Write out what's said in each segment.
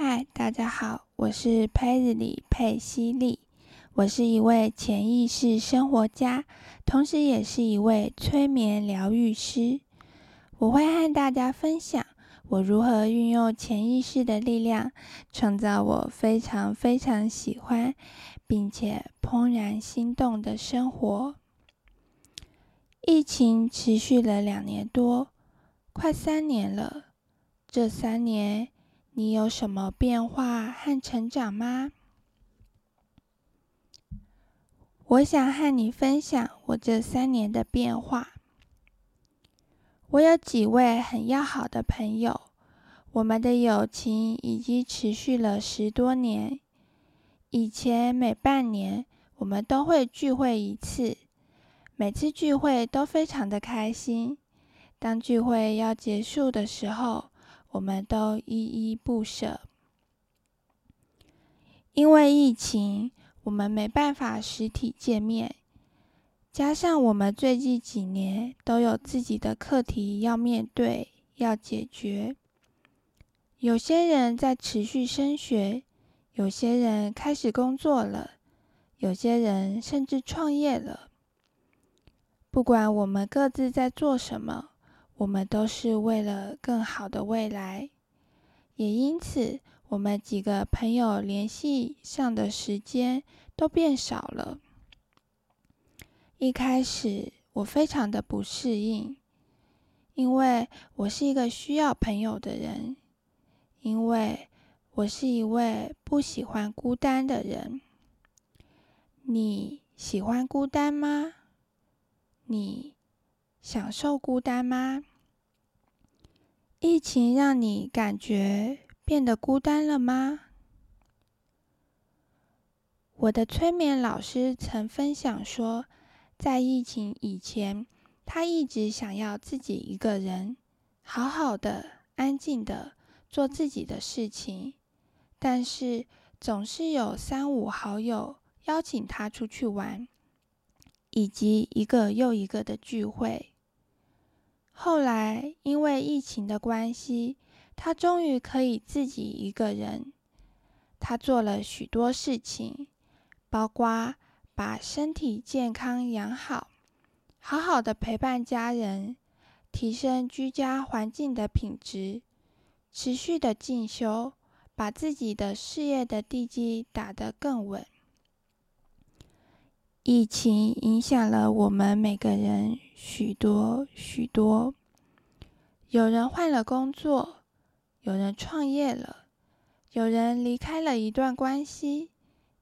嗨，大家好，我是佩日里佩西利，我是一位潜意识生活家，同时也是一位催眠疗愈师。我会和大家分享我如何运用潜意识的力量，创造我非常非常喜欢并且怦然心动的生活。疫情持续了两年多，快三年了。这三年。你有什么变化和成长吗？我想和你分享我这三年的变化。我有几位很要好的朋友，我们的友情已经持续了十多年。以前每半年我们都会聚会一次，每次聚会都非常的开心。当聚会要结束的时候，我们都依依不舍，因为疫情，我们没办法实体见面，加上我们最近几年都有自己的课题要面对、要解决。有些人在持续升学，有些人开始工作了，有些人甚至创业了。不管我们各自在做什么。我们都是为了更好的未来，也因此，我们几个朋友联系上的时间都变少了。一开始，我非常的不适应，因为我是一个需要朋友的人，因为我是一位不喜欢孤单的人。你喜欢孤单吗？你？享受孤单吗？疫情让你感觉变得孤单了吗？我的催眠老师曾分享说，在疫情以前，他一直想要自己一个人，好好的、安静的做自己的事情，但是总是有三五好友邀请他出去玩，以及一个又一个的聚会。后来，因为疫情的关系，他终于可以自己一个人。他做了许多事情，包括把身体健康养好，好好的陪伴家人，提升居家环境的品质，持续的进修，把自己的事业的地基打得更稳。疫情影响了我们每个人许多许多。有人换了工作，有人创业了，有人离开了一段关系，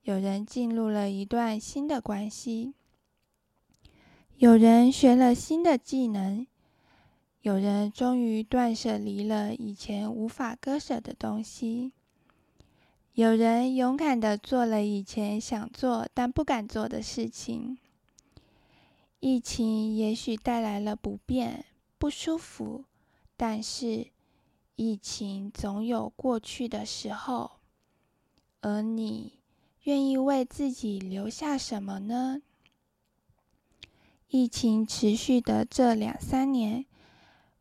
有人进入了一段新的关系，有人学了新的技能，有人终于断舍离了以前无法割舍的东西。有人勇敢的做了以前想做但不敢做的事情。疫情也许带来了不便、不舒服，但是疫情总有过去的时候。而你愿意为自己留下什么呢？疫情持续的这两三年，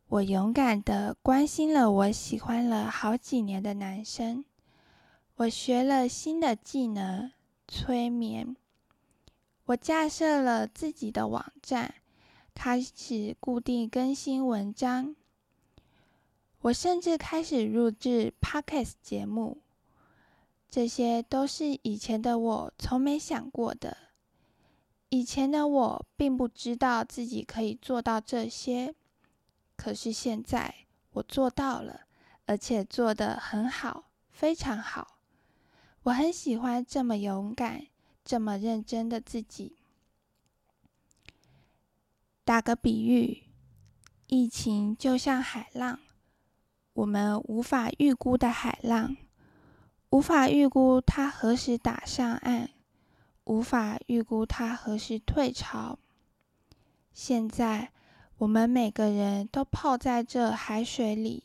我勇敢的关心了我喜欢了好几年的男生。我学了新的技能，催眠。我架设了自己的网站，开始固定更新文章。我甚至开始录制 Podcast 节目，这些都是以前的我从没想过的。以前的我并不知道自己可以做到这些，可是现在我做到了，而且做得很好，非常好。我很喜欢这么勇敢、这么认真的自己。打个比喻，疫情就像海浪，我们无法预估的海浪，无法预估它何时打上岸，无法预估它何时退潮。现在，我们每个人都泡在这海水里，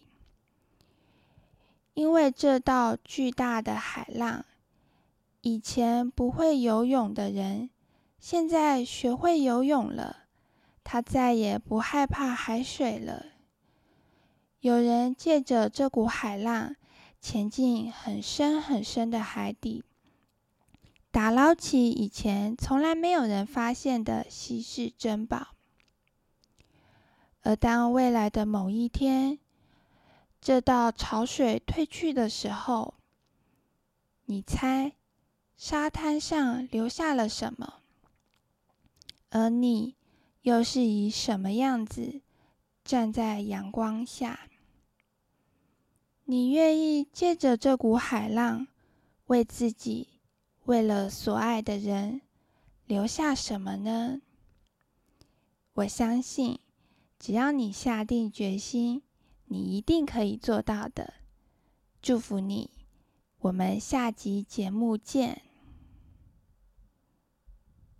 因为这道巨大的海浪。以前不会游泳的人，现在学会游泳了。他再也不害怕海水了。有人借着这股海浪，潜进很深很深的海底，打捞起以前从来没有人发现的稀世珍宝。而当未来的某一天，这道潮水退去的时候，你猜沙滩上留下了什么？而你又是以什么样子站在阳光下？你愿意借着这股海浪，为自己，为了所爱的人，留下什么呢？我相信。只要你下定决心，你一定可以做到的。祝福你，我们下集节目见。